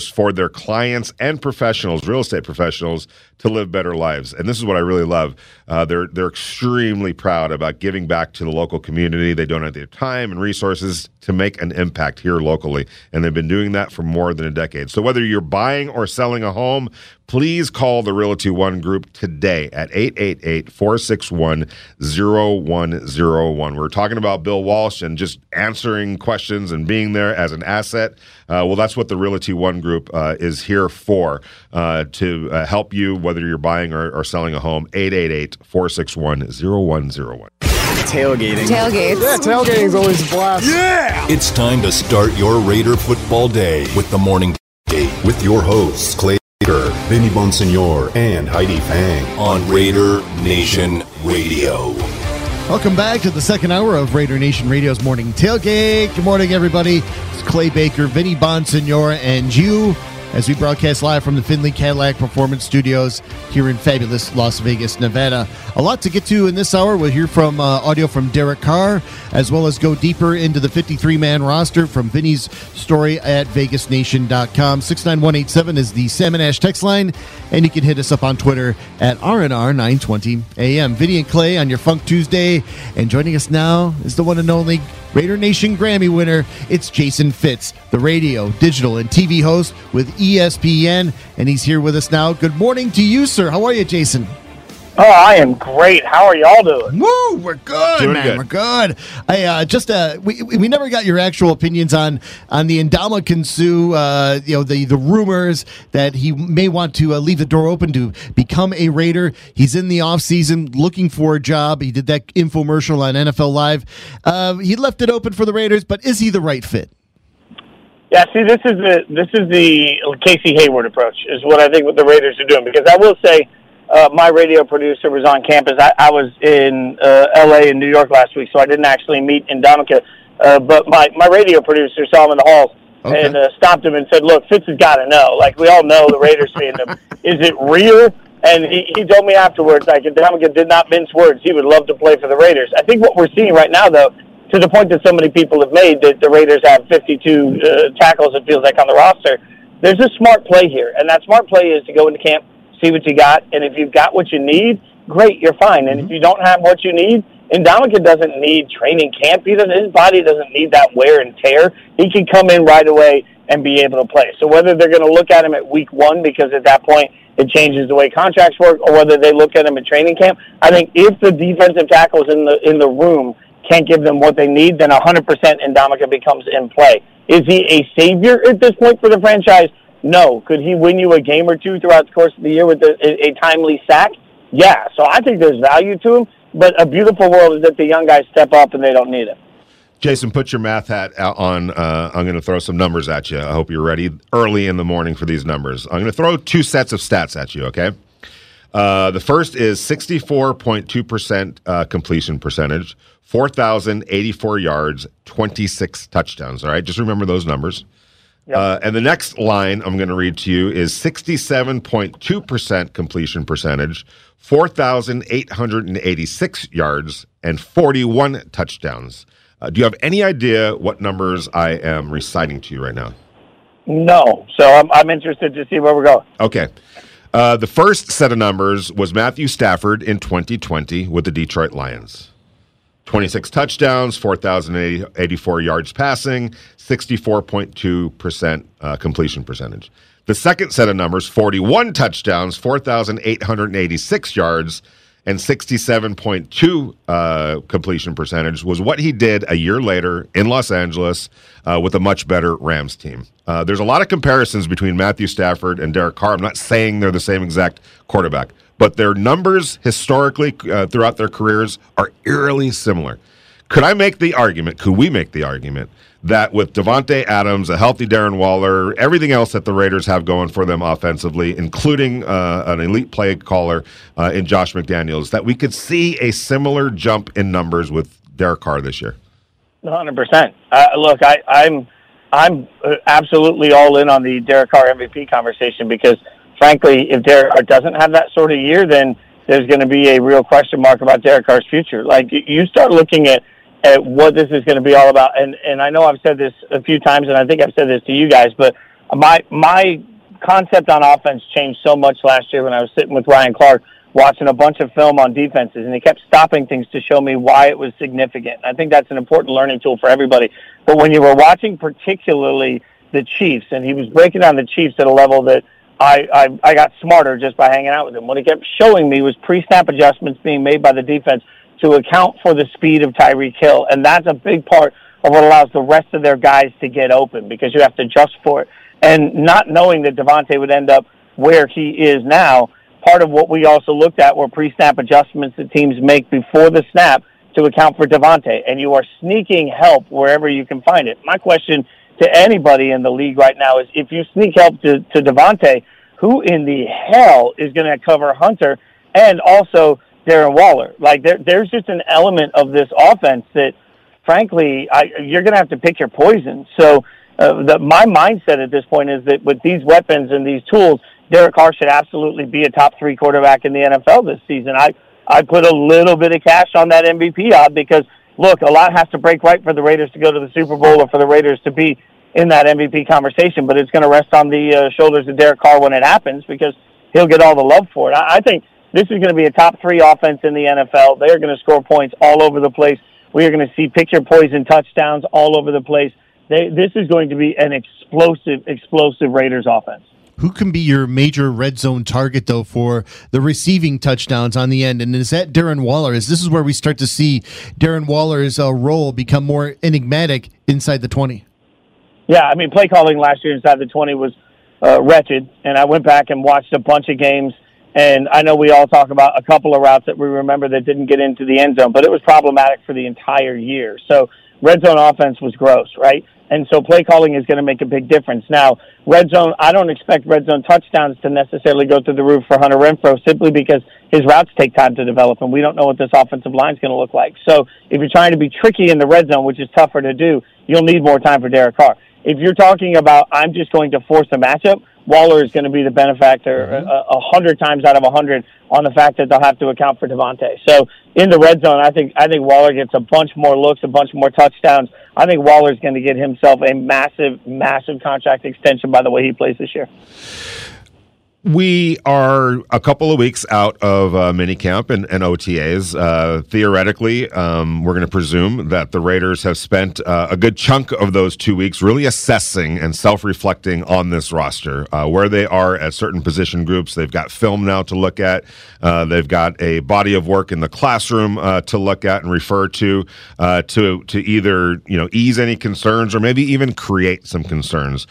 for their clients and professionals, real estate professionals, to live better lives. And this is what I really love. Uh, they're they're extremely proud about giving back to the local community. They donate their time and resources to make an impact here locally, and they've been doing that for more than a decade. So whether you're buying or selling a home, please call the Realty One Group today at 888-461-0101. We're talking about Bill Walsh and just answering questions and being there as an asset. Uh, well, that's what the Realty One Group uh, is here for, uh, to uh, help you whether you're buying or, or selling a home. 888-461-0101. Tailgating. Tailgates. Yeah, tailgating's always a blast. Yeah! It's time to start your Raider football day with the morning gate with your hosts, Clay Baker, Vinny Bonsignore, and Heidi Fang on Raider Nation Radio. Welcome back to the second hour of Raider Nation Radio's Morning Tailgate. Good morning, everybody. It's Clay Baker, Vinny Bonsignore, and you as we broadcast live from the Finley Cadillac Performance Studios here in fabulous Las Vegas, Nevada. A lot to get to in this hour. We'll hear from uh, audio from Derek Carr, as well as go deeper into the 53 man roster from Vinny's story at VegasNation.com. 69187 is the Salmon Ash text line, and you can hit us up on Twitter at RNR 920 AM. Vinny and Clay on your Funk Tuesday, and joining us now is the one and only Raider Nation Grammy winner. It's Jason Fitz, the radio, digital, and TV host with E ESPN, and he's here with us now. Good morning to you, sir. How are you, Jason? Oh, I am great. How are y'all doing? Woo, we're good, Doing man. good. We're good. I uh, just uh, we we never got your actual opinions on on the Ndamukong Suh, uh, you know, the the rumors that he may want to uh, leave the door open to become a Raider. He's in the off season looking for a job. He did that infomercial on NFL Live. Uh, he left it open for the Raiders, but is he the right fit? Yeah, see, this is the this is the Casey Hayward approach, is what I think what the Raiders are doing. Because I will say, uh, my radio producer was on campus. I, I was in uh, L.A. and New York last week, so I didn't actually meet Ndamukong. Uh, but my my radio producer saw him in the halls Okay. and uh, stopped him and said, "Look, Fitz has got to know. Like we all know, the Raiders fandom. Is it real?" And he, he told me afterwards, like Ndamukong did not mince words. He would love to play for the Raiders. I think what we're seeing right now, though, to the point that so many people have made that the Raiders have 52 uh, tackles, it feels like, on the roster. There's a smart play here, and that smart play is to go into camp, see what you got, and if you've got what you need, great, you're fine. And if you don't have what you need, Ndamukong doesn't need training camp. He doesn't, his body doesn't need that wear and tear. He can come in right away and be able to play. So whether they're going to look at him at week one, because at that point it changes the way contracts work, or whether they look at him at training camp, I think if the defensive tackles in the in the room can't give them what they need, then 100% Ndamukong becomes in play. Is he a savior at this point for the franchise? No. Could he win you a game or two throughout the course of the year with a, a, a timely sack? Yeah. So I think there's value to him, but a beautiful world is that the young guys step up and they don't need it. Jason, put your math hat on. Uh, I'm going to throw some numbers at you. I hope you're ready early in the morning for these numbers. I'm going to throw two sets of stats at you, okay? Uh, the first is 64.2% uh, completion percentage, 4,084 yards, 26 touchdowns. All right, just remember those numbers. Uh, and the next line I'm going to read to you is 67.2% completion percentage, 4,886 yards, and 41 touchdowns. Uh, do you have any idea what numbers I am reciting to you right now? No. So I'm, I'm interested to see where we're going. Okay. Uh, the first set of numbers was Matthew Stafford in 2020 with the Detroit Lions. 26 touchdowns, 4,084 yards passing, 64.2% uh, completion percentage. The second set of numbers 41 touchdowns, 4,886 yards, and 67.2 uh, completion percentage was what he did a year later in Los Angeles uh, with a much better Rams team. Uh, there's a lot of comparisons between Matthew Stafford and Derek Carr. I'm not saying they're the same exact quarterback, but their numbers historically uh, throughout their careers are eerily similar. Could I make the argument, could we make the argument, that with Davante Adams, a healthy Darren Waller, everything else that the Raiders have going for them offensively, including uh, an elite play caller uh, in Josh McDaniels, that we could see a similar jump in numbers with Derek Carr this year. Hundred percent. Uh, look, I, I'm I'm uh, absolutely all in on the Derek Carr MVP conversation because, frankly, if Derek Carr doesn't have that sort of year, then there's going to be a real question mark about Derek Carr's future. Like you start looking at at what this is going to be all about. And and I know I've said this a few times, and I think I've said this to you guys, but my my concept on offense changed so much last year when I was sitting with Ryan Clark watching a bunch of film on defenses, and he kept stopping things to show me why it was significant. I think that's an important learning tool for everybody. But when you were watching, particularly the Chiefs, and he was breaking down the Chiefs at a level that I, I I got smarter just by hanging out with him. What he kept showing me was pre-snap adjustments being made by the defense to account for the speed of Tyreek Hill. And that's a big part of what allows the rest of their guys to get open because you have to adjust for it. And not knowing that Davante would end up where he is now, part of what we also looked at were pre-snap adjustments that teams make before the snap to account for Davante. And you are sneaking help wherever you can find it. My question to anybody in the league right now is if you sneak help to, to Davante, who in the hell is going to cover Hunter? And also, Darren Waller. Like there, there's just an element of this offense that, frankly, I, you're going to have to pick your poison. So uh, the, my mindset at this point is that with these weapons and these tools, Derek Carr should absolutely be a top three quarterback in the NFL this season. I I put a little bit of cash on that MVP odd because look, a lot has to break right for the Raiders to go to the Super Bowl or for the Raiders to be in that MVP conversation. But it's going to rest on the uh, shoulders of Derek Carr when it happens because he'll get all the love for it. I, I think this is going to be a top three offense in the NFL. They are going to score points all over the place. We are going to see picture poison touchdowns all over the place. They, this is going to be an explosive, explosive Raiders offense. Who can be your major red zone target though for the receiving touchdowns on the end? And is that Darren Waller? Is this is where we start to see Darren Waller's uh, role become more enigmatic inside the twenty? Yeah, I mean, play calling last year inside the twenty was uh, wretched, and I went back and watched a bunch of games and I know we all talk about a couple of routes that we remember that didn't get into the end zone, but it was problematic for the entire year. So red zone offense was gross, right? And so play calling is going to make a big difference. Now, red zone, I don't expect red zone touchdowns to necessarily go through the roof for Hunter Renfrow simply because his routes take time to develop and we don't know what this offensive line is going to look like. So if you're trying to be tricky in the red zone, which is tougher to do, you'll need more time for Derek Carr. If you're talking about, I'm just going to force a matchup, Waller is going to be the benefactor mm-hmm. a, hundred times out of a hundred on the fact that they'll have to account for Davante. So in the red zone, I think I think Waller gets a bunch more looks, a bunch more touchdowns. I think Waller is going to get himself a massive, massive contract extension by the way he plays this year. We are a couple of weeks out of uh, minicamp and, and OTAs. Uh, theoretically, um, we're going to presume that the Raiders have spent uh, a good chunk of those two weeks really assessing and self reflecting on this roster, uh, where they are at certain position groups. They've got film now to look at, uh, they've got a body of work in the classroom uh, to look at and refer to, to, to either you know ease any concerns or maybe even create some concerns.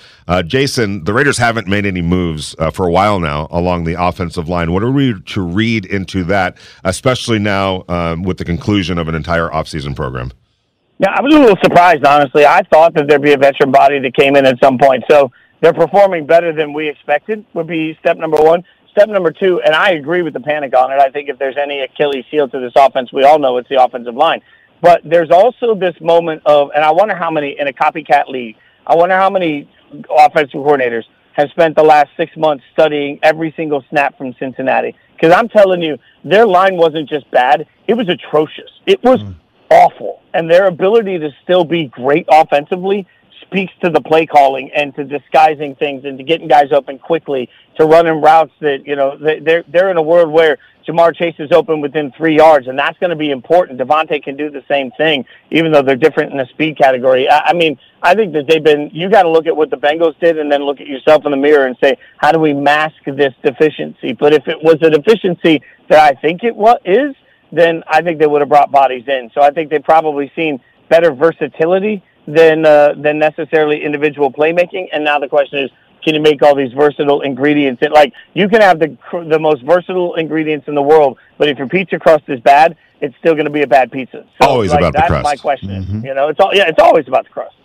Jason, the Raiders haven't made any moves for a while now now along the offensive line. What are we to read into that, especially now um, with the conclusion of an entire offseason program? Yeah, I was a little surprised, honestly. I thought that there'd be a veteran body that came in at some point. So they're performing better than we expected, would be step number one. Step number two, and I agree with the panic on it. I think if there's any Achilles heel to this offense, we all know it's the offensive line. But there's also this moment of, and I wonder how many in a copycat league, I wonder how many offensive coordinators have spent the last six months studying every single snap from Cincinnati. Because I'm telling you, their line wasn't just bad, it was atrocious. It was mm. awful. And their ability to still be great offensively speaks to the play calling and to disguising things and to getting guys open quickly, to running routes that, you know, they're, they're in a world where Ja'Marr Chase is open within three yards, and that's going to be important. Davante can do the same thing, even though they're different in the speed category. I, I mean, I think that they've been, you got to look at what the Bengals did and then look at yourself in the mirror and say, how do we mask this deficiency? But if it was a deficiency that I think it was, is, then I think they would have brought bodies in. So I think they've probably seen better versatility than uh, than necessarily individual playmaking. And now the question is, can you make all these versatile ingredients? And like you can have the the most versatile ingredients in the world, but if your pizza crust is bad, it's still going to be a bad pizza. So, always like, about the crust. That's my question. Mm-hmm. You know, it's all yeah, it's always about the crust.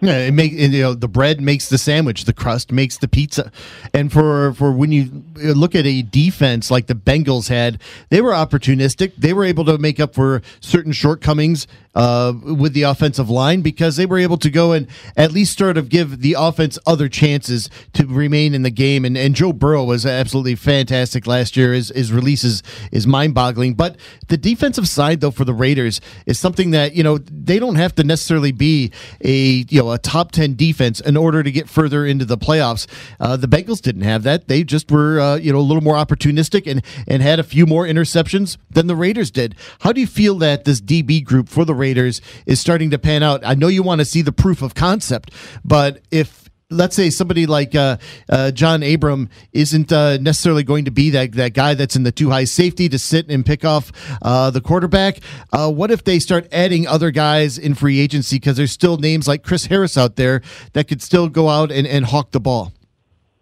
Yeah, it make you know the bread makes the sandwich, the crust makes the pizza, and for for when you look at a defense like the Bengals had, they were opportunistic. They were able to make up for certain shortcomings uh, with the offensive line because they were able to go and at least sort of give the offense other chances to remain in the game. And, and Joe Burrow was absolutely fantastic last year. His, his release is, is mind boggling. But the defensive side, though, for the Raiders is something that, you know, they don't have to necessarily be a, you know, a top 10 defense in order to get further into the playoffs. Uh, the Bengals didn't have that. They just were, uh, you know, a little more opportunistic and, and had a few more interceptions than the Raiders did. How do you feel that this DB group for the Is starting to pan out? I know you want to see the proof of concept, but if let's say somebody like uh, uh, John Abram isn't uh, necessarily going to be that that guy that's in the too high safety to sit and pick off uh, the quarterback. Uh, what if they start adding other guys in free agency because there's still names like Chris Harris out there that could still go out and, and hawk the ball?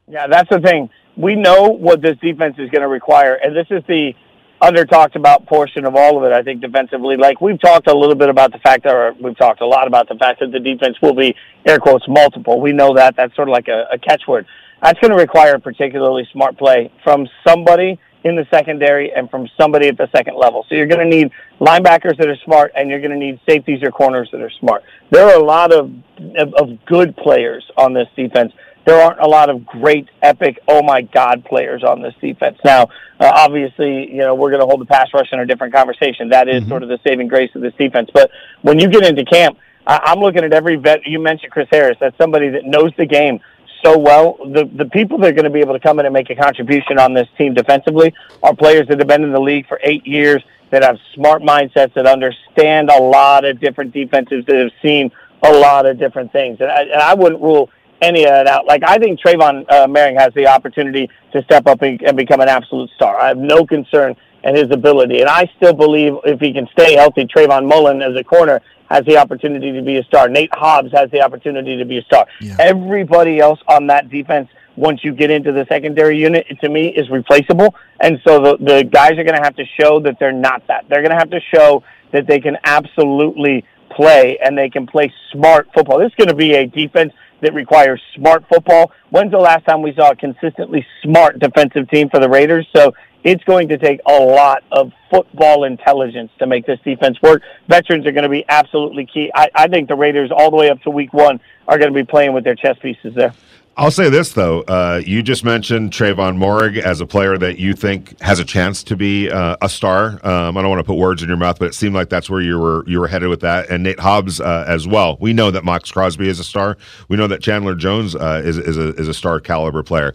Yeah, that's the thing. We know what this defense is going to require, and this is the under talked about portion of all of it, I think, defensively. Like we've talked a little bit about the fact that, or we've talked a lot about the fact that the defense will be, air quotes, multiple. We know that. That's sort of like a, a catchword. That's going to require a particularly smart play from somebody in the secondary and from somebody at the second level. So you're going to need linebackers that are smart and you're going to need safeties or corners that are smart. There are a lot of, of, of good players on this defense there aren't a lot of great, epic, oh my God players on this defense. Now, uh, obviously, you know, we're going to hold the pass rush in a different conversation. That is mm-hmm. sort of the saving grace of this defense. But when you get into camp, I- I'm looking at every vet. You mentioned Chris Harris. That's somebody that knows the game so well. The the people that are going to be able to come in and make a contribution on this team defensively are players that have been in the league for eight years, that have smart mindsets, that understand a lot of different defenses, that have seen a lot of different things. And I, and I wouldn't rule any of that out. Like I think Tre'von uh, Moehrig has the opportunity to step up and, and become an absolute star. I have no concern in his ability, and I still believe if he can stay healthy, Trayvon Mullen as a corner has the opportunity to be a star. Nate Hobbs has the opportunity to be a star. Yeah. Everybody else on that defense, once you get into the secondary unit, to me is replaceable. And so the the guys are going to have to show that they're not that. They're going to have to show that they can absolutely play and they can play smart football. This is going to be a defense that requires smart football. When's the last time we saw a consistently smart defensive team for the Raiders? So it's going to take a lot of football intelligence to make this defense work. Veterans are going to be absolutely key. I, I think the Raiders, all the way up to week one, are going to be playing with their chess pieces there. I'll say this though, uh, you just mentioned Tre'von Moehrig as a player that you think has a chance to be uh, a star. Um, I don't want to put words in your mouth, but it seemed like that's where you were you were headed with that. And Nate Hobbs uh, as well. We know that Maxx Crosby is a star. We know that Chandler Jones uh, is is a is a star caliber player.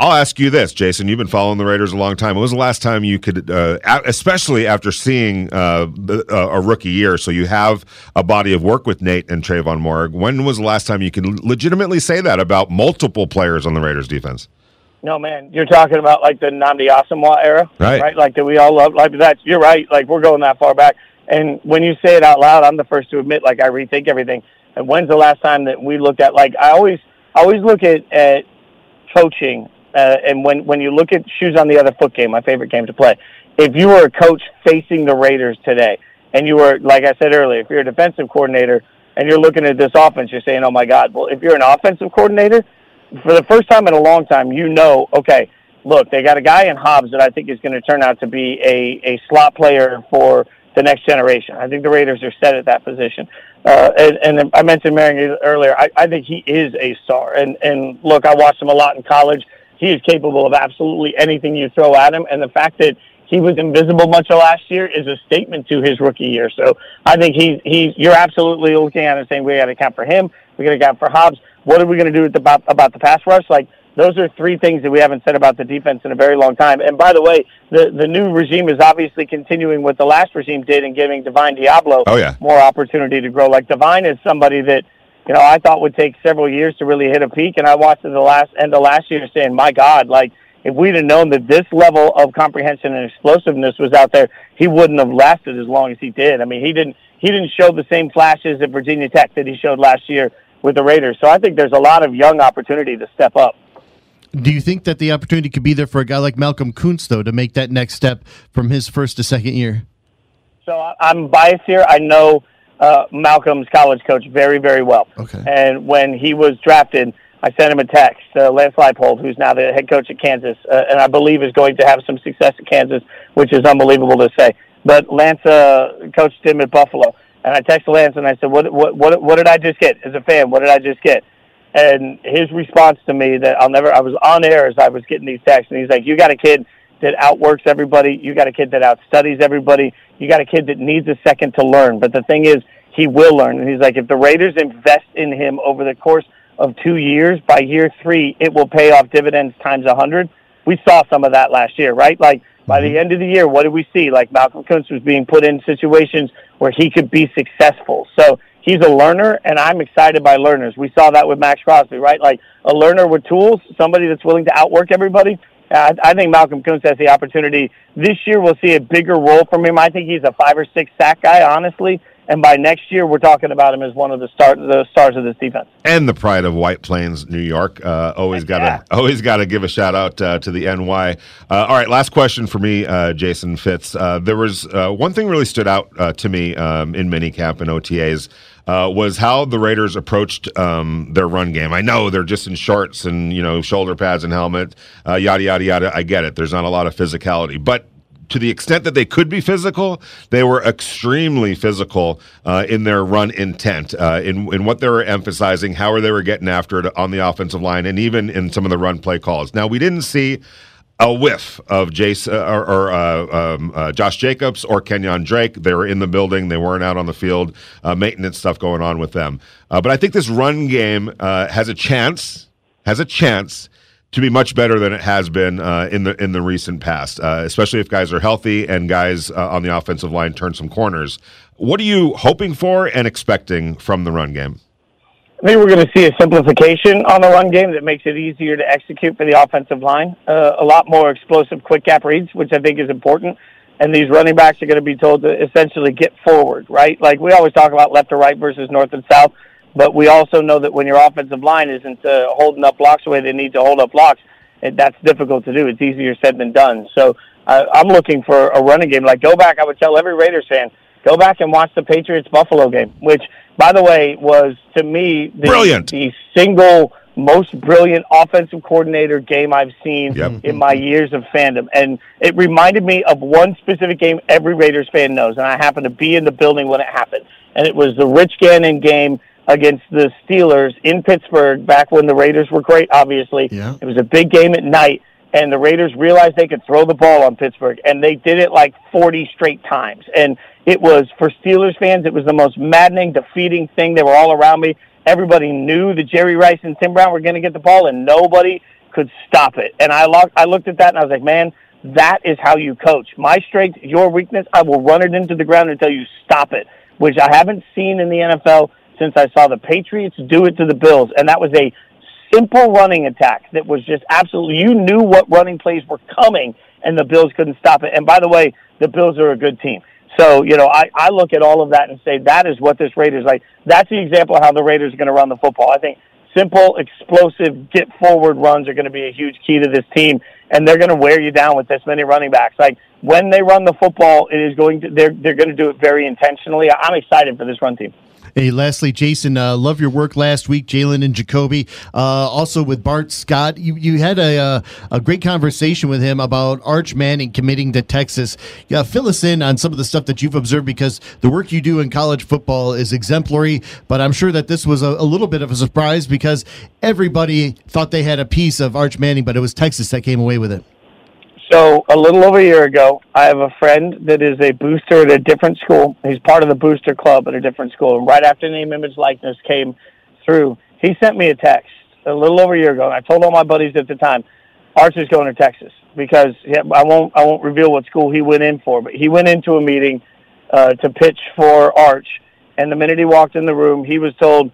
I'll ask you this, Jason. You've been following the Raiders a long time. When was the last time you could, uh, especially after seeing uh, the, uh, a rookie year, so you have a body of work with Nate and Tre'von Moehrig. When was the last time you could legitimately say that about multiple players on the Raiders defense? No, man, you're talking about like the Nnamdi Asomugha era, right? Right, like that we all love. Like that, you're right. Like we're going that far back. And when you say it out loud, I'm the first to admit, like I rethink everything. And when's the last time that we looked at? Like I always, I always look at at coaching uh, and when when you look at shoes on the other foot game, my favorite game to play. If you were a coach facing the Raiders today, and you were like I said earlier, if you're a defensive coordinator and you're looking at this offense, you're saying, "Oh my God!" Well, if you're an offensive coordinator, for the first time in a long time, you know, okay, look, they got a guy in Hobbs that I think is going to turn out to be a a slot player for the next generation. I think the Raiders are set at that position. Uh, and, and I mentioned Moehrig earlier. I, I think he is a star. And and look, I watched him a lot in college he is capable of absolutely anything you throw at him. And the fact that he was invisible much of last year is a statement to his rookie year. So I think he's he's you're absolutely looking at it saying we got to account for him, we got to account for Hobbs. What are we going to do the, about about the pass rush? Like those are three things that we haven't said about the defense in a very long time. And by the way, the the new regime is obviously continuing what the last regime did and giving Divine Deablo oh, yeah. more opportunity to grow. Like Divine is somebody that you know, I thought would take several years to really hit a peak. And I watched it the last end of last year saying, my God, like if we'd have known that this level of comprehension and explosiveness was out there, he wouldn't have lasted as long as he did. I mean, he didn't, he didn't show the same flashes at Virginia Tech that he showed last year with the Raiders. So I think there's a lot of young opportunity to step up. Do you think that the opportunity could be there for a guy like Malcolm Koonce, though, to make that next step from his first to second year? So I'm biased here. I know uh, Malcolm's college coach very, very well. Okay. And when he was drafted, I sent him a text. Uh, Lance Leipold, who's now the head coach at Kansas, uh, and I believe is going to have some success at Kansas, which is unbelievable to say. But Lance uh, coached him at Buffalo, and I texted Lance and I said, "What, what, what, what did I just get as a fan? What did I just get?" And his response to me that I'll never, I was on air as I was getting these texts, and he's like, "You got a kid that outworks everybody. You got a kid that outstudies everybody. You got a kid that needs a second to learn. But the thing is, he will learn. And he's like, if the Raiders invest in him over the course of two years, by year three, it will pay off dividends times a hundred. We saw some of that last year, right? Like by the mm-hmm. end of the year, what did we see? Like Malcolm Koonce was being put in situations where he could be successful. So he's a learner, and I'm excited by learners. We saw that with Maxx Crosby, right? Like a learner with tools, somebody that's willing to outwork everybody. Uh, I think Malcolm Koonce has the opportunity this year. We'll see a bigger role from him. I think he's a five or six sack guy, honestly. And by next year, we're talking about him as one of the start the stars of this defense. and the pride of White Plains, New York. Uh, always got to Yeah. always got to give a shout out uh, to the NY. Uh, all right, last question for me, uh, Jason Fitz. Uh, there was uh, one thing really stood out uh, to me um, in minicamp and OTAs. Uh, was how the Raiders approached um, their run game. I know they're just in shorts and you know shoulder pads and helmet, uh, yada yada yada. I get it. There's not a lot of physicality, but to the extent that they could be physical, they were extremely physical uh, in their run intent, uh, in in what they were emphasizing, how they were getting after it on the offensive line, and even in some of the run play calls. Now we didn't see a whiff of Jace uh, or, or uh, um, uh, Josh Jacobs or Kenyon Drake. They were in the building; they weren't out on the field. Uh, maintenance stuff going on with them, uh, but I think this run game uh, has a chance. Has a chance to be much better than it has been uh, in the in the recent past, uh, especially if guys are healthy and guys uh, on the offensive line turn some corners. What are you hoping for and expecting from the run game? I think we're going to see a simplification on the run game that makes it easier to execute for the offensive line. Uh, a lot more explosive, quick gap reads, which I think is important. And these running backs are going to be told to essentially get forward, right? Like we always talk about left to right versus north and south, but we also know that when your offensive line isn't uh, holding up blocks the way they need to hold up blocks, it, that's difficult to do. It's easier said than done. So uh, I'm looking for a running game. Like go back, I would tell every Raiders fan, go back and watch the Patriots Buffalo game, which, by the way, was to me the, Brilliant. the single most brilliant offensive coordinator game I've seen Yep. in my years of fandom. And it reminded me of one specific game every Raiders fan knows, and I happened to be in the building when it happened. And it was the Rich Gannon game against the Steelers in Pittsburgh back when the Raiders were great, obviously. Yeah. It was a big game at night, and the Raiders realized they could throw the ball on Pittsburgh, and they did it like 40 straight times. And it was, for Steelers fans, it was the most maddening, defeating thing. They were all around me. Everybody knew that Jerry Rice and Tim Brown were going to get the ball, and nobody could stop it. And I, lo- I looked at that, and I was like, man, that is how you coach. My strength, your weakness, I will run it into the ground until you stop it, which I haven't seen in the NFL since I saw the Patriots do it to the Bills. And that was a simple running attack that was just absolutely, you knew what running plays were coming, and the Bills couldn't stop it. And by the way, the Bills are a good team. So, you know, I, I look at all of that and say that is what this Raiders like. That's the example of how the Raiders are going to run the football. I think simple, explosive, get forward runs are going to be a huge key to this team, and they're going to wear you down with this many running backs. Like when they run the football, it is going to they're they're going to do it very intentionally. I'm excited for this run team. Hey, lastly, Jason, uh, love your work last week, Jalen and Jacoby. Uh, also with Bart Scott, you, you had a, uh, a great conversation with him about Arch Manning committing to Texas. Yeah, fill us in on some of the stuff that you've observed because the work you do in college football is exemplary. But I'm sure that this was a, a little bit of a surprise because everybody thought they had a piece of Arch Manning, but it was Texas that came away with it. So a little over a year ago, I have a friend that is a booster at a different school. He's part of the booster club at a different school. And right after name, image, likeness came through, he sent me a text a little over a year ago. And I told all my buddies at the time, Arch is going to Texas because I won't I won't reveal what school he went in for, but he went into a meeting uh, to pitch for Arch. And the minute he walked in the room, he was told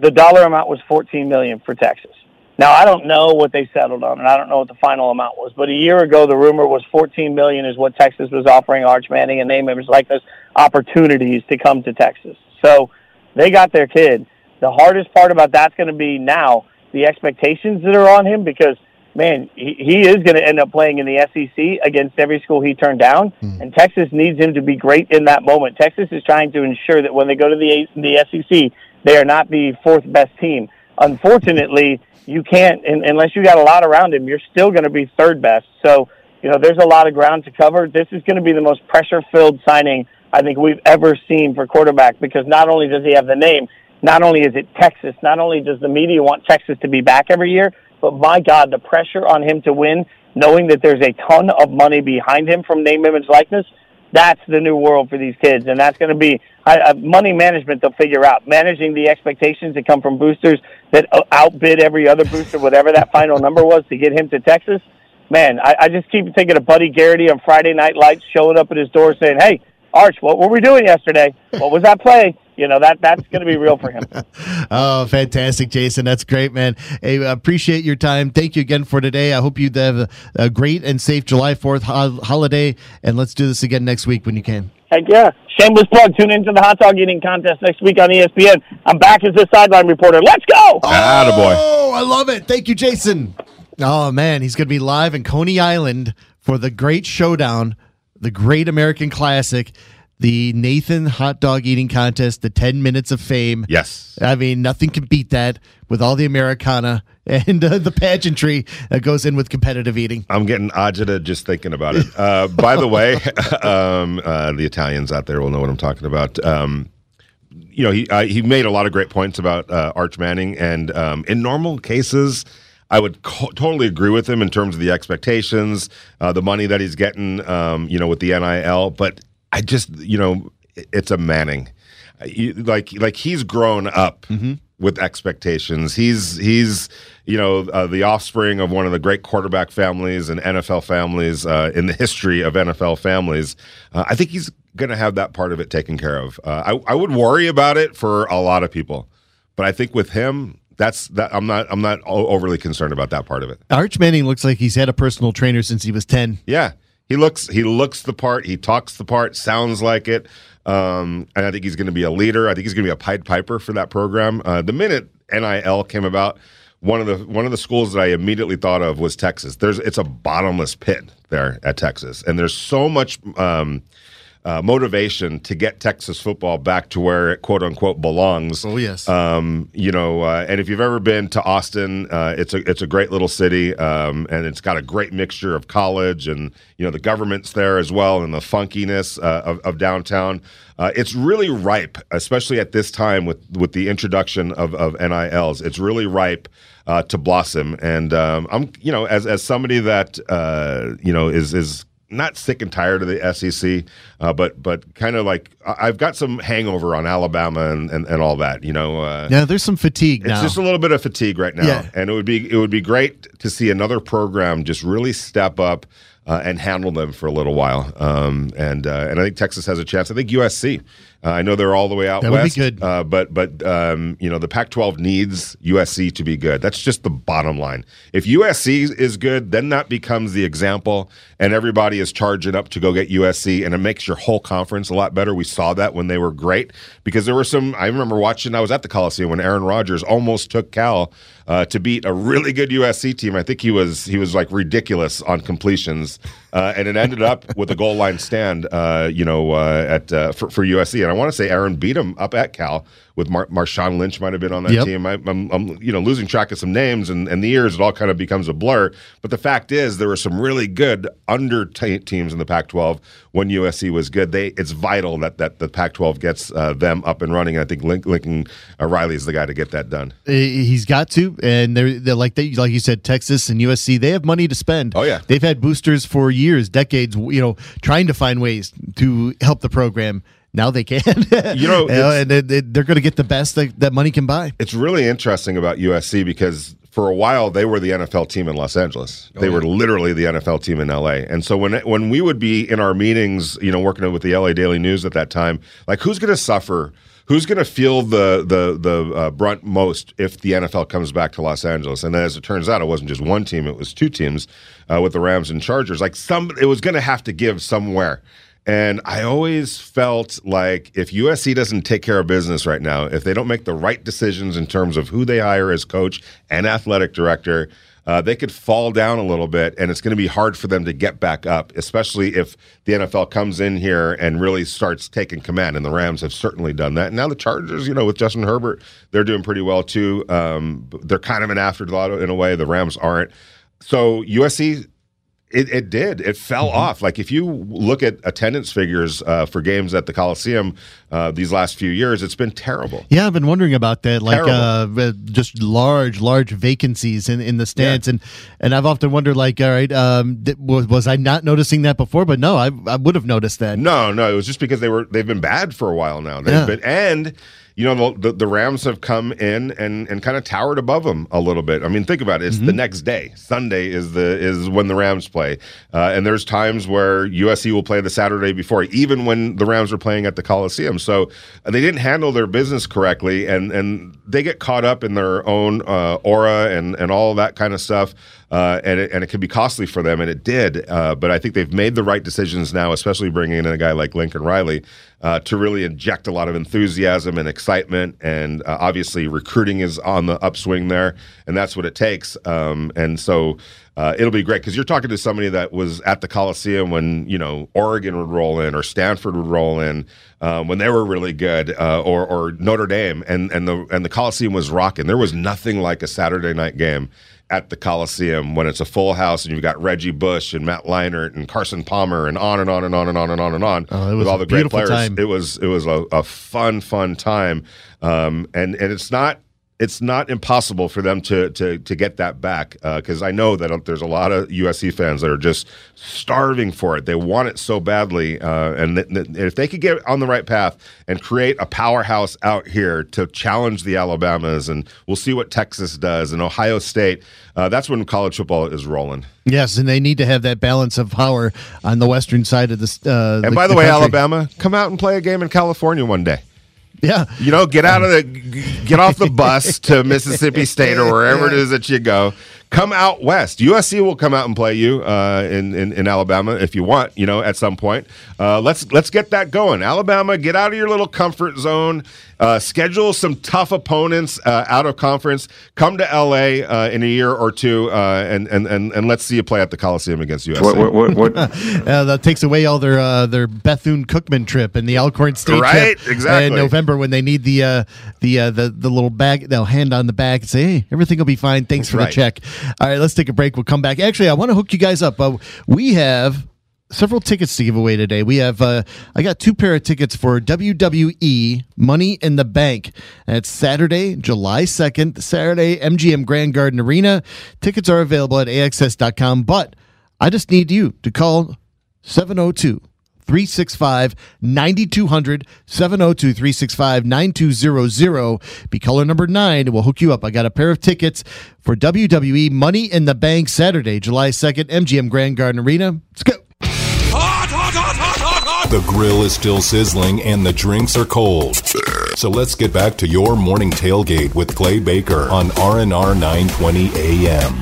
the dollar amount was 14 million for Texas. Now I don't know what they settled on, and I don't know what the final amount was. But a year ago, the rumor was 14 million is what Texas was offering Arch Manning and name members like this opportunities to come to Texas. So they got their kid. The hardest part about that's going to be now the expectations that are on him because man, he, he is going to end up playing in the SEC against every school he turned down, Hmm. and Texas needs him to be great in that moment. Texas is trying to ensure that when they go to the the SEC, they are not the fourth best team. Unfortunately, you can't un- unless you got a lot around him. You're still going to be third best. So you know, there's a lot of ground to cover. This is going to be the most pressure-filled signing I think we've ever seen for quarterback because not only does he have the name, not only is it Texas, not only does the media want Texas to be back every year, but my God, the pressure on him to win, knowing that there's a ton of money behind him from name, image, likeness, that's the new world for these kids. And that's going to be I, I, money management they'll figure out. Managing the expectations that come from boosters that uh, outbid every other booster, whatever that final number was to get him to Texas. Man, I, I just keep thinking of Buddy Garrity on Friday Night Lights showing up at his door saying, hey, Arch, what were we doing yesterday? What was that play? You know, that that's going to be real for him. Oh, fantastic, Jason. That's great, man. Hey, I appreciate your time. Thank you again for today. I hope you have a, a great and safe July 4th ho- holiday, and let's do this again next week when you can. Heck yeah. Shameless plug. Tune into the hot dog eating contest next week on ESPN. I'm back as the sideline reporter. Let's go. Attaboy. Oh, I love it. Thank you, Jason. Oh, man. He's going to be live in Coney Island for the great showdown, the great American classic, the Nathan hot dog eating contest, the 10 minutes of fame. Yes. I mean, nothing can beat that with all the Americana and uh, the pageantry that goes in with competitive eating. I'm getting agita just thinking about it. Uh, by the way, um, uh, the Italians out there will know what I'm talking about. Um, you know, he he made a lot of great points about uh, Arch Manning, and um, in normal cases, I would co- totally agree with him in terms of the expectations, uh, the money that he's getting, um, you know, with the NIL. But I just, you know, it's a Manning, like like he's grown up with expectations. He's he's you know uh, the offspring of one of the great quarterback families and NFL families uh, in the history of NFL families. Uh, I think he's going to have that part of it taken care of. Uh, I, I would worry about it for a lot of people, but I think with him, that's that. I'm not I'm not overly concerned about that part of it. Arch Manning looks like he's had a personal trainer since he was 10. Yeah, he looks he looks the part. He talks the part. Sounds like it. Um, and I think he's going to be a leader. I think he's going to be a Pied Piper for that program. Uh, the minute NIL came about, one of the one of the schools that I immediately thought of was Texas. There's it's a bottomless pit there at Texas, and there's so much. Um, uh, motivation to get Texas football back to where it quote unquote belongs. Oh, yes. Um, you know, uh, and if you've ever been to Austin, uh, it's a it's a great little city, um, and it's got a great mixture of college and you know the government's there as well, and the funkiness uh, of, of downtown. Uh, it's really ripe, especially at this time with with the introduction of of NILs. It's really ripe uh, to blossom, and um, I'm you know as as somebody that uh, you know is is not sick and tired of the SEC, uh, but but kind of like I've got some hangover on Alabama and, and, and all that. You know, uh, Now, there's some fatigue it's now. just a little bit of fatigue right now, Yeah. and it would be it would be great to see another program just really step up uh, and handle them for a little while. Um, and uh, and I think Texas has a chance. I think USC. Uh, I know they're all the way out That would be west, good. Uh, but but um, you know the Pac-12 needs USC to be good. That's just the bottom line. If USC is good, then that becomes the example, and everybody is charging up to go get USC, and it makes your whole conference a lot better. We saw that when they were great because there were some. I remember watching. I was at the Coliseum when Aaron Rodgers almost took Cal uh, to beat a really good USC team. I think he was he was like ridiculous on completions, uh, and it ended up with a goal line stand. Uh, you know, uh, at uh, for, for USC, and I want to say Aaron beat him up at Cal with Mar- Marshawn Lynch might have been on that Yep. team. I, I'm, I'm you know losing track of some names, and, and the years it all kind of becomes a blur. But the fact is, there were some really good under t- teams in the Pac-12 when USC was good. They it's vital that that the Pac-12 gets uh, them up and running. I think Link, Lincoln uh, Riley is the guy to get that done. He's got to, and they're, they're like they, like you said, Texas and USC. They have money to spend. Oh, yeah. they've had boosters for years, decades. You know, trying to find ways to help the program. Now they can. You know, it's- and they, they, they're going to get the best that, that money can buy. It's really interesting about USC because for a while they were the NFL team in Los Angeles. They were literally the NFL team in LA. And so when when we would be in our meetings, you know, working with the LA Daily News at that time, like who's going to suffer? Who's going to feel the the the uh, brunt most if the NFL comes back to Los Angeles? And as it turns out, it wasn't just one team; it was two teams uh, with the Rams and Chargers. Like some, it was going to have to give somewhere. And I always felt like if USC doesn't take care of business right now, if they don't make the right decisions in terms of who they hire as coach and athletic director, uh, they could fall down a little bit, and it's going to be hard for them to get back up, especially if the NFL comes in here and really starts taking command. And the Rams have certainly done that. And now the Chargers, you know, with Justin Herbert, they're doing pretty well too. Um, they're kind of an afterthought in a way. The Rams aren't. So USC it, it did. It fell mm-hmm. off. Like if you look at attendance figures uh, for games at the Coliseum uh, these last few years, it's been terrible. Yeah, I've been wondering about that. Like uh, uh, just large, large vacancies in, in the stands, yeah. and and I've often wondered, like, all right, um, th- was, was I not noticing that before? But no, I I would have noticed that. No, no, it was just because they were they've been bad for a while now. They've yeah. been and you know, the, the, Rams have come in and, and kind of towered above them a little bit. I mean, think about it. It's mm-hmm. the next day. Sunday is the is when the Rams play, uh, and there's times where USC will play the Saturday before, even when the Rams are playing at the Coliseum. So uh, they didn't handle their business correctly, and and they get caught up in their own uh, aura and and all that kind of stuff uh, and it, and it could be costly for them, and it did. Uh, but I think they've made the right decisions now, especially bringing in a guy like Lincoln Riley uh, to really inject a lot of enthusiasm and excitement. And uh, obviously, recruiting is on the upswing there, and that's what it takes. Um, and so. Uh, it'll be great because you're talking to somebody that was at the Coliseum when you know Oregon would roll in or Stanford would roll in um, when they were really good, uh, or, or Notre Dame, and and the and the Coliseum was rocking. There was nothing like a Saturday night game at the Coliseum when it's a full house and you've got Reggie Bush and Matt Leinart and Carson Palmer and on and on and on and on and on and on oh, with all the great players. Time. It was it was a, a fun fun time, um, and and it's not it's not impossible for them to to to get that back because uh, I know that there's a lot of USC fans that are just starving for it. They want it so badly, uh, and th- th- if they could get on the right path and create a powerhouse out here to challenge the Alabamas, and we'll see what Texas does and Ohio State. Uh, that's when college football is rolling. Yes, and they need to have that balance of power on the western side of the. Uh, and the, by the, the way, country. Alabama, come out and play a game in California one day. Yeah. You know, get out of the, get off the bus to Mississippi State or wherever it is that you go come out west. USC will come out and play you uh, in, in, in Alabama if you want. You know, at some point. Uh, let's let's get that going. Alabama, get out of your little comfort zone. Uh, schedule some tough opponents uh, out of conference. Come to LA uh, in a year or two, uh, and, and and and let's see you play at the Coliseum against USC. What, what, what, that takes away all their their Bethune Cookman trip and the Alcorn State right? trip exactly. in November when they need the the the the little bag. They'll hand on the bag and say, "Hey, everything will be fine. Thanks for right. the check." All right, let's take a break. We'll come back. Actually, I want to hook you guys up. Uh, we have several tickets to give away today. We have uh, I got two pair of tickets for WWE Money in the Bank. And it's Saturday, July 2nd, Saturday, MGM Grand Garden Arena. Tickets are available at AXS.com, but I just need you to call 702 365 9200 702 365 9200. Be caller number nine. We'll hook you up. I got a pair of tickets for WWE Money in the Bank Saturday, July 2nd, MGM Grand Garden Arena. Let's go. The grill is still sizzling and the drinks are cold. So let's get back to your morning tailgate with Clay Baker on RNR 920 AM.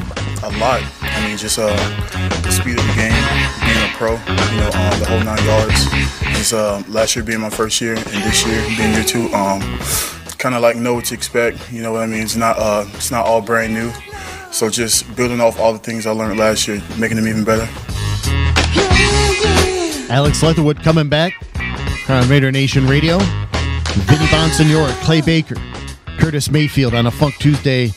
A lot. I mean, just uh, the speed of the game, being a pro, you know, um, the whole nine yards. It's uh, last year being my first year, and this year being year two. Um, kind of like know what to expect. You know what I mean? It's not uh, it's not all brand new. So just building off all the things I learned last year, making them even better. Alex Leatherwood coming back on Raider Nation Radio. Vinny Bonsignore, Clay Baker, Curtis Mayfield on a Funk Tuesday.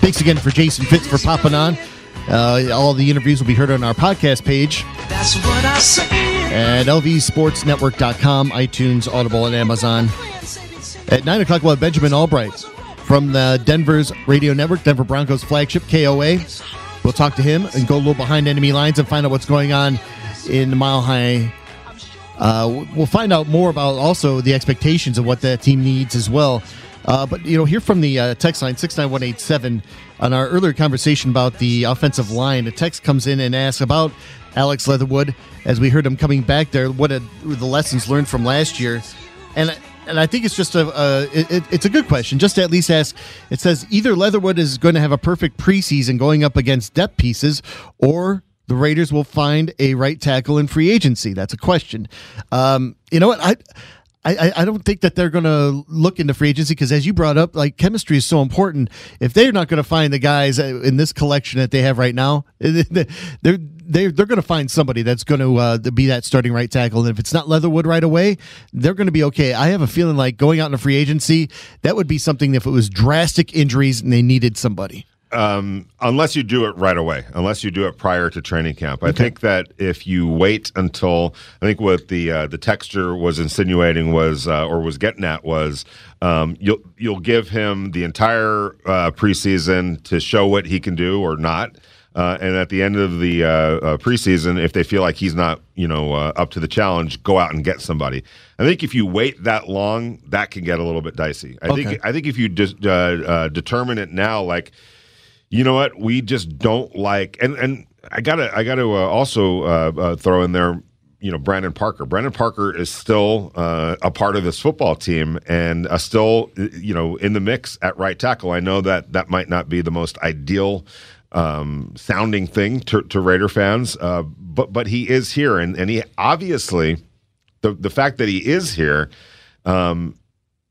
Thanks again for Jason Fitz for popping on. Uh, all the interviews will be heard on our podcast page That's what I say. at lvsportsnetwork.com, iTunes, Audible, and Amazon. At 9 o'clock, we'll have Benjamin Albright from the Denver's radio network, Denver Broncos flagship, KOA. We'll talk to him and go a little behind enemy lines and find out what's going on in the Mile High. Uh, we'll find out more about also the expectations of what that team needs as well. Uh, but you know, here from the uh, text line six nine one eight seven on our earlier conversation about the offensive line, a text comes in and asks about Alex Leatherwood as we heard him coming back there. What a, the lessons learned from last year, and and I think it's just a, it, it's a good question. Just at least ask. It says either Leatherwood is going to have a perfect preseason going up against depth pieces, or the Raiders will find a right tackle in free agency. That's a question. Um, you know what I. I, I don't think that they're going to look into free agency because, as you brought up, like chemistry is so important. If they're not going to find the guys uh, in this collection that they have right now, they're they're they're going to find somebody that's going to uh, be that starting right tackle. And if it's not Leatherwood right away, they're going to be okay. I have a feeling like going out in a free agency, that would be something if it was drastic injuries and they needed somebody um, unless you do it right away, unless you do it prior to training camp. I think that if you wait until I think what the uh, the texture was insinuating was uh, or was getting at was um, you'll you'll give him the entire uh, preseason to show what he can do or not. Uh, and at the end of the uh, uh, preseason, if they feel like he's not, you know, uh, up to the challenge, go out and get somebody. I think if you wait that long, that can get a little bit dicey. I okay. think I think if you just uh, uh, determine it now, like you know what? We just don't like, and and I gotta I gotta uh, also uh, uh, throw in there. You know, Brandon Parker. Brandon Parker is still uh, a part of this football team and uh, still, you know, in the mix at right tackle. I know that that might not be the most ideal um, sounding thing to, to Raider fans, uh, but but he is here, and and he obviously the the fact that he is here um,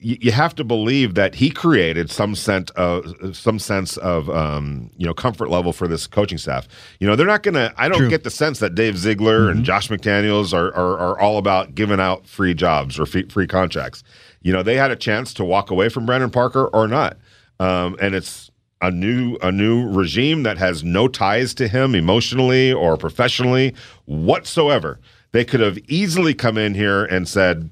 you, have to believe that he created some sense of some sense of um, you know comfort level for this coaching staff. You know, they're not going to. I don't True. get the sense that Dave Ziegler mm-hmm. and Josh McDaniels are, are, are all about giving out free jobs or free, free contracts. You know, they had a chance to walk away from Brandon Parker or not, um, and it's a new a new regime that has no ties to him emotionally or professionally whatsoever. They could have easily come in here and said,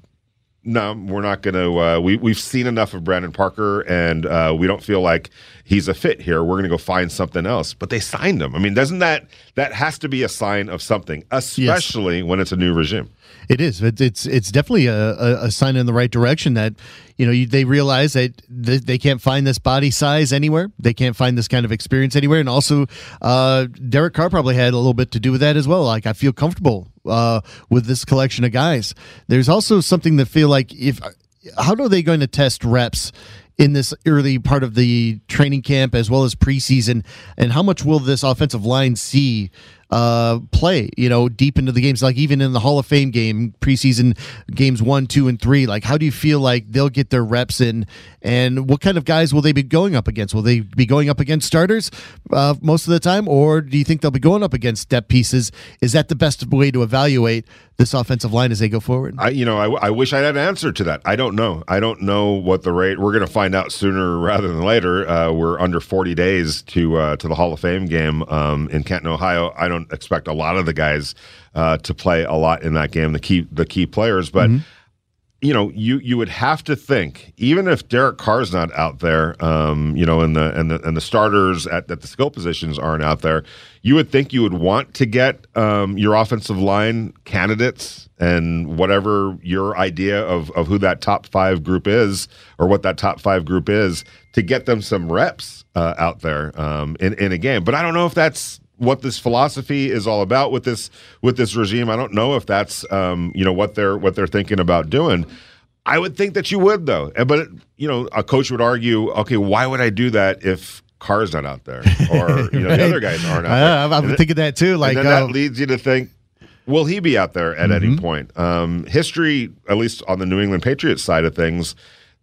no, we're not going to. Uh, we we've seen enough of Brandon Parker, and uh, we don't feel like he's a fit here. We're going to go find something else. But they signed him. I mean, doesn't that that has to be a sign of something, especially yes. when it's a new regime? It is. It's it's definitely a, a, sign in the right direction that you know they realize that they can't find this body size anywhere. They can't find this kind of experience anywhere. And also, uh, Derek Carr probably had a little bit to do with that as well. Like I feel comfortable uh, with this collection of guys. There's also something that feel like if how are they going to test reps in this early part of the training camp as well as preseason, and how much will this offensive line see uh, play, you know, deep into the games, like even in the Hall of Fame game, preseason games one, two, and three. Like, how do you feel like they'll get their reps in, and what kind of guys will they be going up against? Will they be going up against starters uh, most of the time, or do you think they'll be going up against step pieces? Is that the best way to evaluate this offensive line as they go forward? I, you know, I, I wish I had an answer to that. I don't know. I don't know what the rate. We're going to find out sooner rather than later. Uh, we're under 40 days to uh, to the Hall of Fame game um, in Canton, Ohio. I don't don't expect a lot of the guys uh, to play a lot in that game, the key the key players, but. Mm-hmm. You know, you you would have to think, even if Derek Carr's not out there, um, you know, and the and the and the starters at, at the skill positions aren't out there, you would think you would want to get um, your offensive line candidates and whatever your idea of, of who that top five group is or what that top five group is to get them some reps uh, out there um, in, in a game. But I don't know if that's what this philosophy is all about with this with this regime. I don't know if that's um, you know what they're what they're thinking about doing. I would think that you would though, but you know, a coach would argue, okay, why would I do that if Carr's not out there or you know the other guys aren't out there? I'm thinking that too. Like and uh, that leads you to think, will he be out there at mm-hmm. any point? Um, history, at least on the New England Patriots side of things,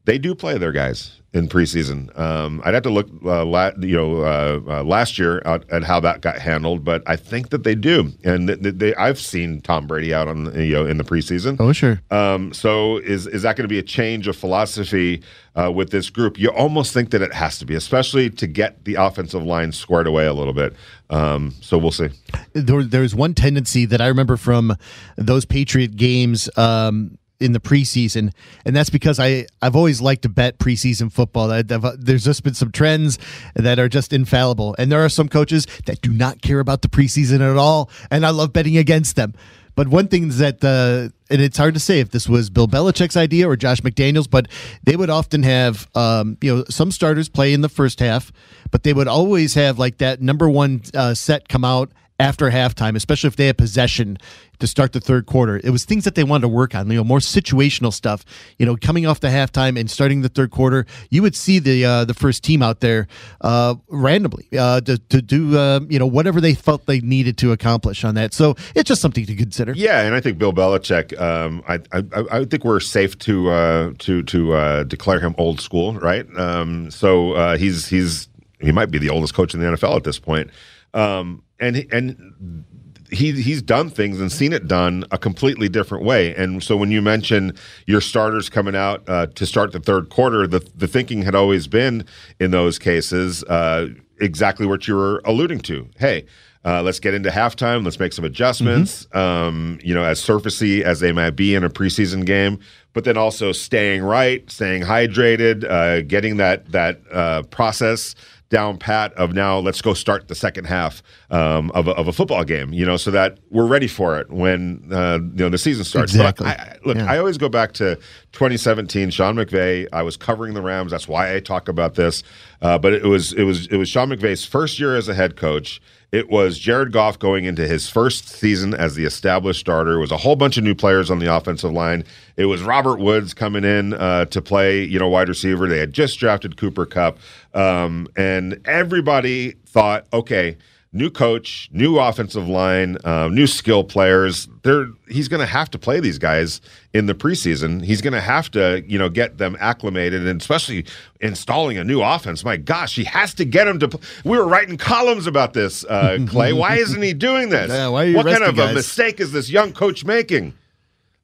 they do play their guys in preseason. Um, I'd have to look, uh, la- you know, uh, uh, last year at, at, how that got handled, but I think that they do. And they, they, I've seen Tom Brady out on you know in the preseason. Oh sure. Um, so is is that going to be a change of philosophy uh, with this group? You almost think that it has to be, especially to get the offensive line squared away a little bit. Um, so we'll see. There, there's one tendency that I remember from those Patriot games. Um, in the preseason, and that's because I I've always liked to bet preseason football. That there's just been some trends that are just infallible, and there are some coaches that do not care about the preseason at all, and I love betting against them. But one thing is that, uh, and it's hard to say if this was Bill Belichick's idea or Josh McDaniels, but they would often have, um, you know, some starters play in the first half, but they would always have like that number one uh, set come out after halftime, especially if they had possession to start the third quarter. It was things that they wanted to work on, you know, more situational stuff. You know, coming off the halftime and starting the third quarter, you would see the uh, the first team out there uh, randomly uh, to, to do uh, you know whatever they felt they needed to accomplish on that. So it's just something to consider. Yeah, and I think Bill Belichick. Um, I, I I think we're safe to uh, to to uh, declare him old school, right? Um, so uh, he's he's he might be the oldest coach in the NFL at this point. Um, and and he he's done things and seen it done a completely different way. And so when you mention your starters coming out uh, to start the third quarter, the the thinking had always been in those cases uh, exactly what you were alluding to. Hey. Uh, let's get into halftime. Let's make some adjustments. Mm-hmm. Um, you know, as surfacey as they might be in a preseason game, but then also staying right, staying hydrated, uh, getting that that uh, process down pat of now let's go start the second half um, of, a, of a football game, you know, so that we're ready for it when uh, you know the season starts. Exactly. I, look, yeah. I always go back to 2017. Sean McVay. I was covering the Rams. That's why I talk about this. Uh, but it was it was it was Sean McVay's first year as a head coach. It was Jared Goff going into his first season as the established starter. It was a whole bunch of new players on the offensive line. It was Robert Woods coming in uh, to play, you know, wide receiver. They had just drafted Cooper Kupp, um, and everybody thought, okay, new coach, new offensive line, uh, new skill players. They're, he's going to have to play these guys in the preseason. He's going to have to, you know, get them acclimated, and especially installing a new offense. My gosh, he has to get them to. We were writing columns about this, uh, Clay. Why isn't he doing this? Yeah, why what kind of guys? a mistake is this young coach making?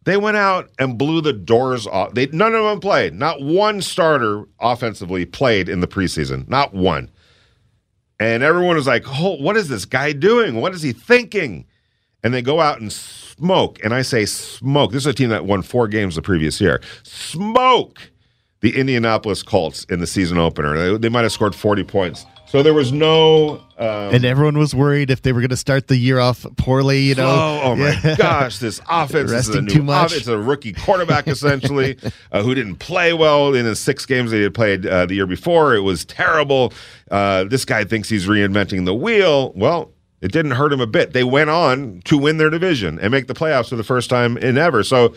They went out and blew the doors off. They none of them played. Not one starter offensively played in the preseason. Not one. And everyone was like, oh, what is this guy doing? What is he thinking? And they go out and smoke. And I say smoke. This is a team that won four games the previous year. Smoke the Indianapolis Colts in the season opener. They, they might have scored 40 points. So there was no. Um, and everyone was worried if they were going to start the year off poorly, you know. Oh, oh my yeah. gosh, this offense is a new too much. It's a rookie quarterback, essentially, uh, who didn't play well in the six games they had played uh, the year before. It was terrible. Uh, this guy thinks he's reinventing the wheel. Well, it didn't hurt him a bit. They went on to win their division and make the playoffs for the first time in ever. So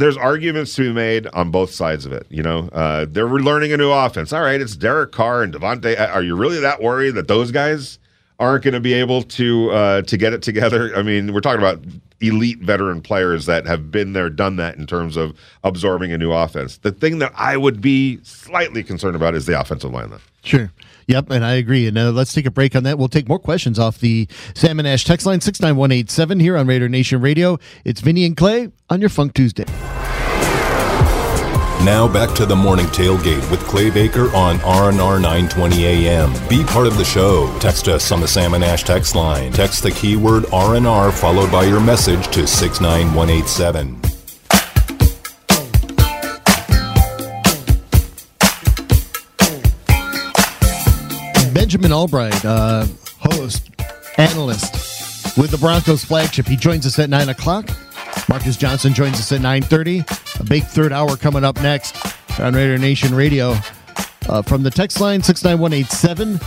there's arguments to be made on both sides of it. You know, uh, they're learning a new offense. All right, it's Derek Carr and Davante. Are you really that worried that those guys aren't going to be able to uh, to get it together? I mean, we're talking about elite veteran players that have been there, done that in terms of absorbing a new offense. The thing that I would be slightly concerned about is the offensive line. Though. Sure. Yep, and I agree. And uh, let's take a break on that. We'll take more questions off the Salmon Ash text line 69187 here on Raider Nation Radio. It's Vinny and Clay on your Funk Tuesday. Now back to the morning tailgate with Clay Baker on RNR 920 AM. Be part of the show. Text us on the Salmon Ash text line. Text the keyword RNR followed by your message to 69187. Benjamin Albright, uh, host, analyst with the Broncos flagship. He joins us at 9 o'clock. Marcus Johnson joins us at 9.30. A big third hour coming up next on Raider Nation Radio. Uh, from the text line 69187,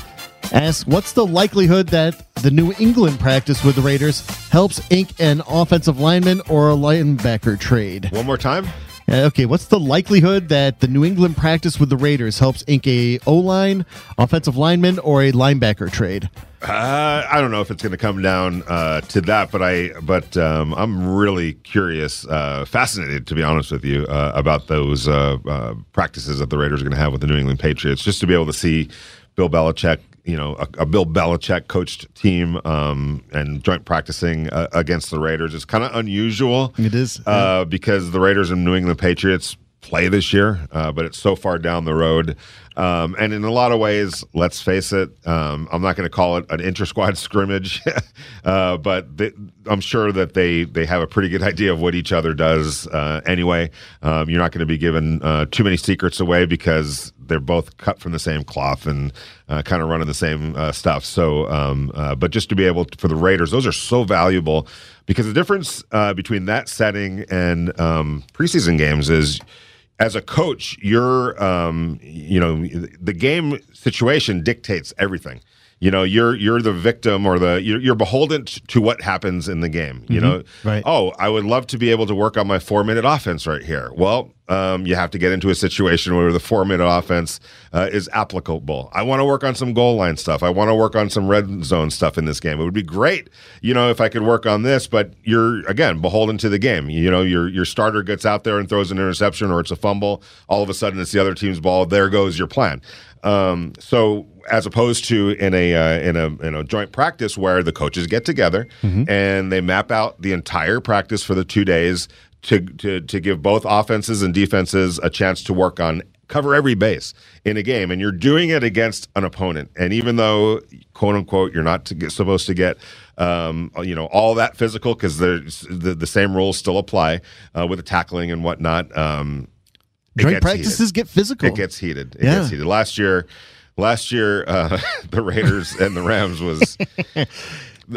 ask what's the likelihood that the New England practice with the Raiders helps ink an offensive lineman or a linebacker trade? One more time. Uh, okay, what's the likelihood that the New England practice with the Raiders helps ink a O line, offensive lineman, or a linebacker trade? Uh, I don't know if it's going to come down uh, to that, but I but um, I'm really curious, uh, fascinated to be honest with you uh, about those uh, practices that the Raiders are going to have with the New England Patriots, just to be able to see Bill Belichick, you know, a, a Bill Belichick coached team um, and joint practicing against the Raiders is kind of unusual. It is yeah. because the Raiders and New England Patriots play this year, but it's so far down the road. Um, and in a lot of ways, let's face it, um, I'm not going to call it an inter squad scrimmage, uh, but they, I'm sure that they they have a pretty good idea of what each other does uh, anyway. Um, you're not going to be given uh, too many secrets away because they're both cut from the same cloth and uh, kind of running the same uh, stuff. So, um, uh, but just to be able to, for the Raiders, those are so valuable because the difference between that setting and um, preseason games is as a coach, you're, um, you know, the game situation dictates everything. You know, you're you're the victim or the you're, you're beholden to what happens in the game. You know, Right. oh, I would love to be able to work on my four minute offense right here. Well, um, you have to get into a situation where the four minute offense uh, is applicable. I want to work on some goal line stuff. I want to work on some red zone stuff in this game. It would be great, you know, if I could work on this. But you're again beholden to the game. You know, your your starter gets out there and throws an interception or it's a fumble. All of a sudden, it's the other team's ball. There goes your plan. Um, so as opposed to in a uh, in a in a joint practice where the coaches get together and they map out the entire practice for the two days to to to give both offenses and defenses a chance to work on cover every base in a game. And you're doing it against an opponent. And even though quote unquote you're not to get, supposed to get um, you know all that physical because the, the same rules still apply uh, with the tackling and whatnot um, Joint practices heated. get physical. It gets heated. It Yeah. gets heated. Last year, last year, uh, the Raiders and the Rams was.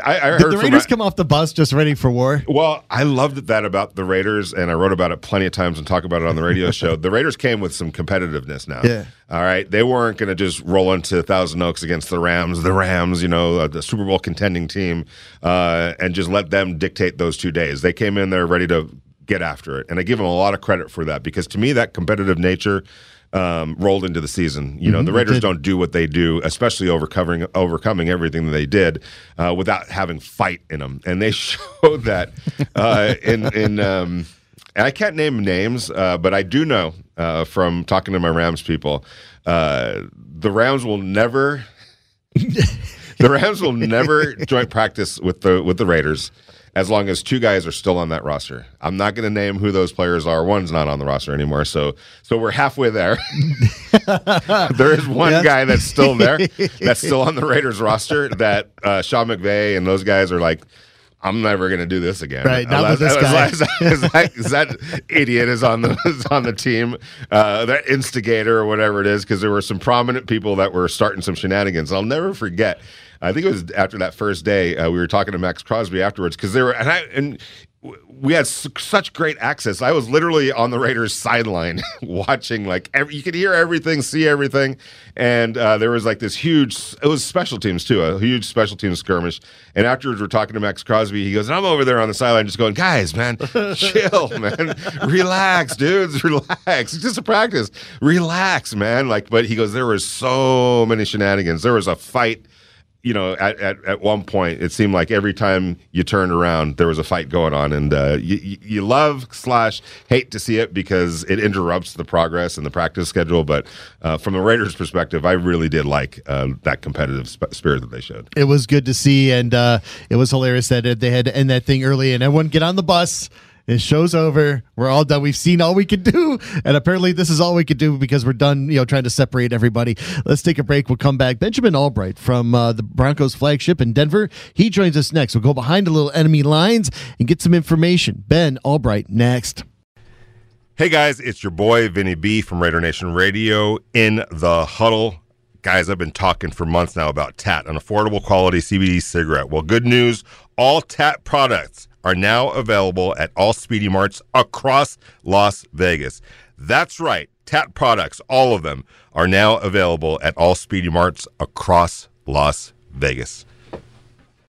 I, I heard Did the Raiders come off the bus just ready for war? well, I loved that about the Raiders, and I wrote about it plenty of times and talk about it on the radio show. The Raiders came with some competitiveness now. Yeah. All right. They weren't going to just roll into Thousand Oaks against the Rams, the Rams, you know, uh, the Super Bowl contending team, uh, and just let them dictate those two days. They came in there ready to get after it. And I give them a lot of credit for that because to me, that competitive nature. Um, rolled into the season. You know, the Raiders don't do what they do, especially overcoming overcoming everything that they did uh, without having fight in them, and they showed that uh, in in. Um, and I can't name names, uh, but I do know uh, from talking to my Rams people, uh, the Rams will never. the Rams will never joint practice with the with the Raiders as long as two guys are still on that roster. I'm not going to name who those players are. One's not on the roster anymore, so so we're halfway there. there is one Yeah. guy that's still there, that's still on the Raiders roster. That uh, Sean McVay and those guys are like. I'm never going to do this again. Right, not with this guy. unless- is that, that idiot is on the is on the team, uh, that instigator or whatever it is, because there were some prominent people that were starting some shenanigans. I'll never forget. I think it was after that first day uh, we were talking to Maxx Crosby afterwards because there were and I and we had s- such great access. I was literally on the Raiders sideline watching like every, you could hear everything, see everything, and uh, there was like this huge. It was special teams too, a huge special teams skirmish. And afterwards, we're talking to Maxx Crosby. He goes, and I'm over there on the sideline just going, guys, man, chill, man, relax, dudes, relax. It's just a practice, relax, man. Like, but he goes, there was so many shenanigans. There was a fight you know, at, at, at one point, it seemed like every time you turned around, there was a fight going on, and uh, you, you love slash hate to see it because it interrupts the progress and the practice schedule. But uh, from the Raiders' perspective, I really did like uh, that competitive sp- spirit that they showed. It was good to see, and uh, it was hilarious that they had to end that thing early, and everyone get on the bus. The show's over. We're all done. We've seen all we could do, and apparently this is all we could do because we're done. You know, trying to separate everybody. Let's take a break. We'll come back. Benjamin Albright from uh, the Broncos flagship in Denver. He joins us next. We'll go behind the little enemy lines and get some information. Ben Albright next. Hey guys, it's your boy Vinny B from Raider Nation Radio in the huddle. Guys, I've been talking for months now about TAT, an affordable quality CBD cigarette. Well, good news all TAT products are now available at all Speedy Marts across Las Vegas. That's right, TAT products, all of them, are now available at all Speedy Marts across Las Vegas.